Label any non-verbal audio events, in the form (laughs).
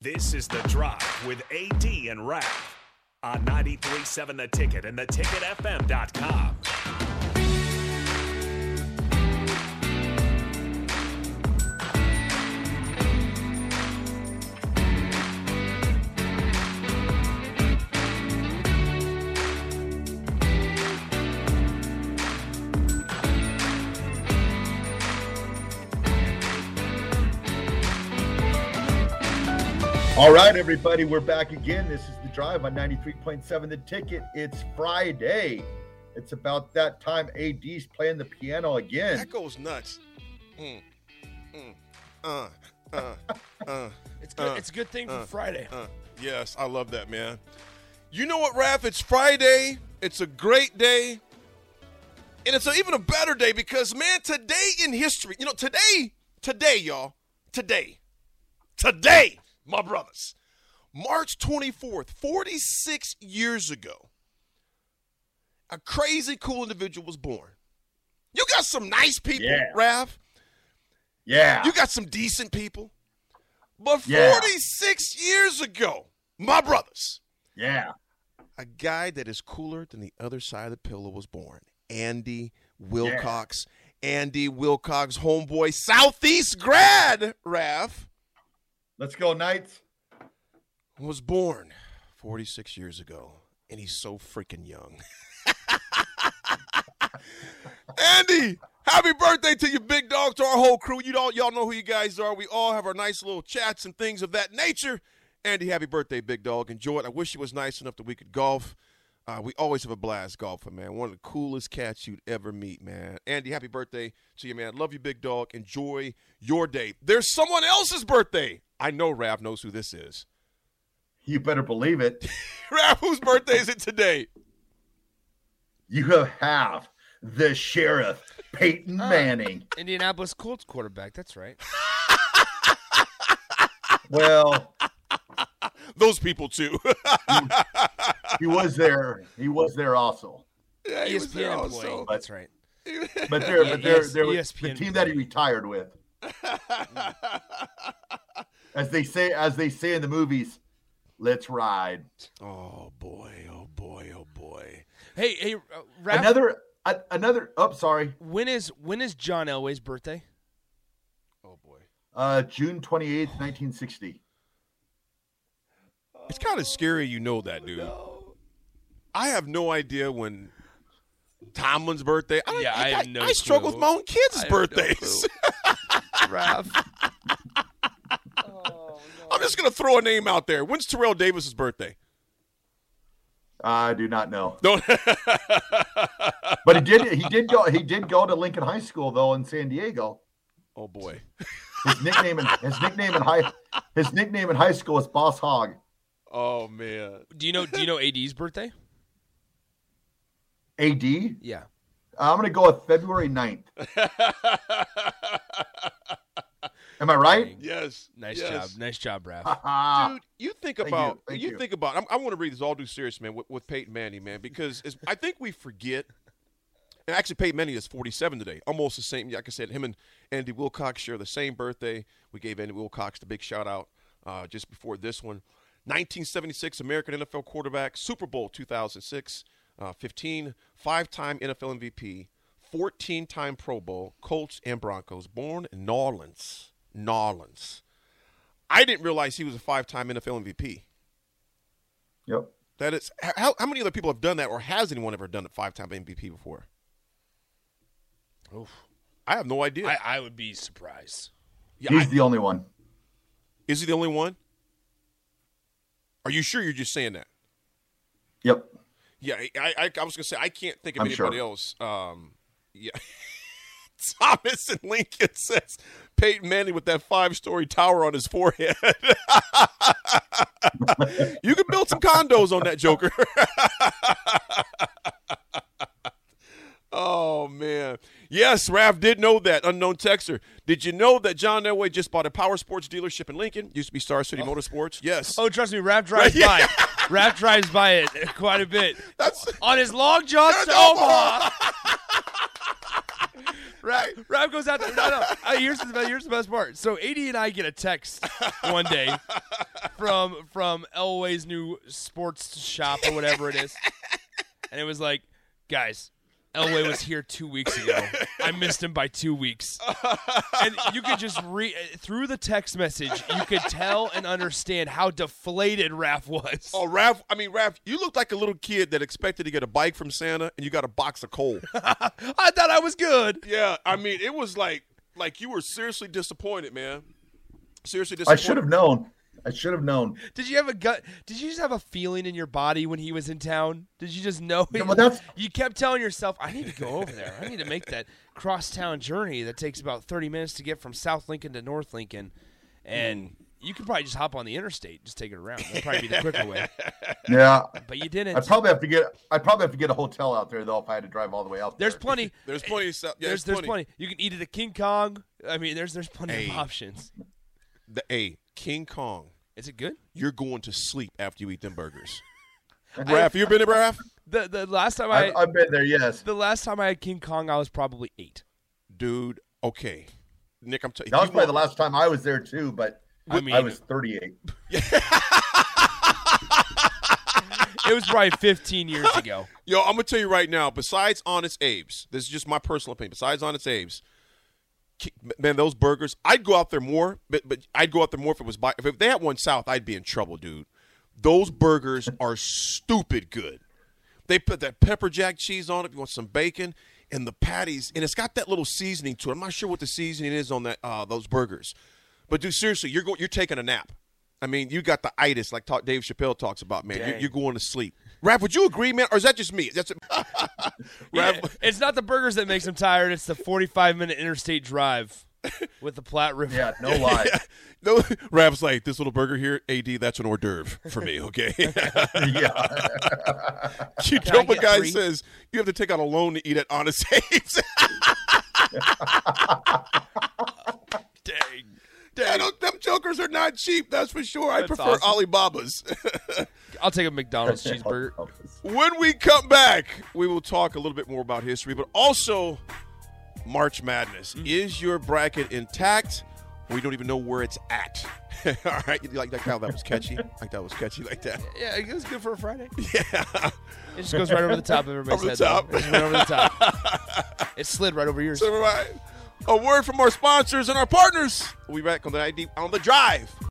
This is The Drive with AD and Raf on 93.7 The Ticket and theticketfm.com. All right, everybody, we're back again. This is the drive on 93.7 The Ticket. It's Friday. It's about that time AD's playing the piano again. That goes nuts. Mm, mm, uh, uh, uh, (laughs) It's good. Uh, it's a good thing for uh, Friday. uh. Yes, I love that, man. You know what, Raph? It's Friday. It's a great day. And it's a, even a better day because, man, today in history, you know, today, today, y'all, today, today, my brothers, March 24th, 46 years ago, a crazy cool individual was born. You got some nice people, Yeah. Raph. Yeah. You got some decent people. But Yeah. 46 years ago, my brothers, yeah. a guy that is cooler than the other side of the pillow was born. Andy Wilcox. Andy Wilcox, homeboy, Southeast grad, Raph, Let's go, Knights. was born 46 years ago. And he's so freaking young. (laughs) Andy, happy birthday to you, big dog, to our whole crew. You all, y'all know who you guys are. We all have our nice little chats and things of that nature. Andy, happy birthday, big dog. Enjoy it. I wish it was nice enough that we could golf. Uh, we always have a blast golfing, man. One of the coolest cats you'd ever meet, man. Andy, happy birthday to you, man. Love you, big dog. Enjoy your day. There's someone else's birthday. I know Rav knows who this is. You better believe it. (laughs) Rav, whose birthday is it today? You have the sheriff, Peyton uh, Manning. Indianapolis Colts quarterback. That's right. (laughs) Well, Those people, too. he was there. He was there also. yeah, he was there ESPN also. employee. That's right. But there, Yeah, but there, ES- there was the ESPN team that he retired with. (laughs) As they say, as they say in the movies, let's ride. Oh boy! Oh boy! Oh boy! Hey, hey, uh, Raph, Another, a, another. Oh, sorry. when is when is John Elway's birthday? Oh boy! Uh, June twenty eighth, (sighs) nineteen sixty. It's kind of scary. You know that, dude. I have no idea when Tomlin's birthday. I, Yeah, I have no I struggle clue. with my own kids' I have no birthdays. (laughs) Raph. I'm just gonna throw a name out there. When's Terrell Davis's birthday? I do not know, Don't. (laughs) but he did. He did go. He did go to Lincoln High School though in San Diego. oh boy! (laughs) His nickname in his nickname in high his nickname in high school was Boss Hog. Oh man! Do you know Do you know AD's birthday? AD. Yeah. I'm gonna go with February 9th. (laughs) Am I right? Yes. Nice yes. job. Nice job, Raph. Dude, you think Thank about you, thank you, you. think about. I'm, I want to read this all due serious, man, with, with Peyton Manning, man, because it's, I think we forget. And actually, Peyton Manning is 47 today, almost the same. Like I said, him and Andy Wilcox share the same birthday. We gave Andy Wilcox the big shout out uh, just before this one. 1976 American NFL quarterback, Super Bowl 2006, uh, 15, five-time NFL MVP, 14-time Pro Bowl, Colts and Broncos, born in New Orleans. New Orleans. I didn't realize he was a five-time NFL MVP. yep. That is how, how many other people have done that, or has anyone ever done a five-time MVP before? Oof. I have no idea. I, I would be surprised. yeah, He's I- the only one. is he the only one? Are you sure you're just saying that? Yep. Yeah, I, I, I was gonna say I can't think of I'm anybody sure. else. Um, yeah. (laughs) (laughs) Thomas and Lincoln says Peyton Manning with that five-story tower on his forehead. (laughs) you can build some condos on that Joker. (laughs) oh man, yes, Rav did know that. Unknown texter, did you know that John Elway just bought a power sports dealership in Lincoln? Used to be Star City oh. Motorsports. Yes. Oh, trust me, Raph drives Yeah. by. Raph drives by it quite a bit. That's On his long john That's to Omaha. Raph, Rob goes out there. No, no. Uh, here's, the, here's the best part. So, AD and I get a text one day from from Elway's new sports shop or whatever it is, and it was like, guys, Elway was here two weeks ago. I missed him by two weeks, and you could just read through the text message. You could tell and understand how deflated Raph was. Oh, Raph, I mean, Raph, you looked like a little kid that expected to get a bike from Santa and you got a box of coal. (laughs) I thought I was good. yeah, I mean, it was like like you were seriously disappointed, man. Seriously disappointed. I should have known. I should have known. Did you have a gut? Did you just have a feeling in your body when he was in town? Did you just know? Yeah, well, that's- (laughs) you kept telling yourself, "I need to go over there. I need to make that cross-town journey that takes about thirty minutes to get from South Lincoln to North Lincoln." And hmm. you could probably just hop on the interstate, just take it around. That'd probably be the quicker way. (laughs) Yeah. But you didn't. I'd probably have to get I'd probably have to get a hotel out there though if I had to drive all the way out there. there's plenty. There's plenty of stuff. Yeah, there's there's plenty. You can eat at a King Kong. I mean, there's there's plenty Hey. of options. The, hey, King Kong, Is it good? you're going to sleep after you eat them burgers. (laughs) Raph, you been there, Raph? The the last time I I've, I've been there, yes. the last time I had King Kong, I was probably eight. Dude, okay. Nick, I'm telling That was you. probably the last time I was there too, but I mean, I was 38. (laughs) it was probably 15 years ago. (laughs) Yo, I'm gonna tell you right now. Besides Honest Abe's, this is just my personal opinion. Besides Honest Abe's, ki- man, those burgers. I'd go out there more, but but I'd go out there more if it was by. If they had one south, I'd be in trouble, dude. Those burgers are stupid good. They put that pepper jack cheese on it. If you want some bacon and the patties, and it's got that little seasoning to it. I'm not sure what the seasoning is on that uh, those burgers, but dude, seriously, you're going. You're taking a nap. I mean, you got the itis, like talk, Dave Chappelle talks about, man. You're, you're going to sleep. Raph, would you agree, man, or is that just me? That's (laughs) Yeah, it's not the burgers that makes him tired. It's the 45 minute interstate drive with the Platte River. Yeah, no lie. (laughs) no, Raph's like this little burger here. Ad, that's an hors d'oeuvre for me. Okay, (laughs) yeah. you Can know I what get guy three? says you have to take out a loan to eat at Honest Abe's. Dang. Dang, those- them jokers are not cheap. That's for sure. I That's prefer awesome. Alibaba's. (laughs) I'll take a McDonald's (laughs) cheeseburger. when we come back, we will talk a little bit more about history, but also March Madness. Mm. Is your bracket intact? We don't even know where it's at. (laughs) All right, you like, that? how that was catchy? Like that was catchy, like that. Yeah, it was good for a Friday. Yeah. It just goes right over the top of everybody's Over the head. though. top. It just went over the top. it slid right over yours. So, right, a word from our sponsors and our partners. We'll be back on the ID on the drive.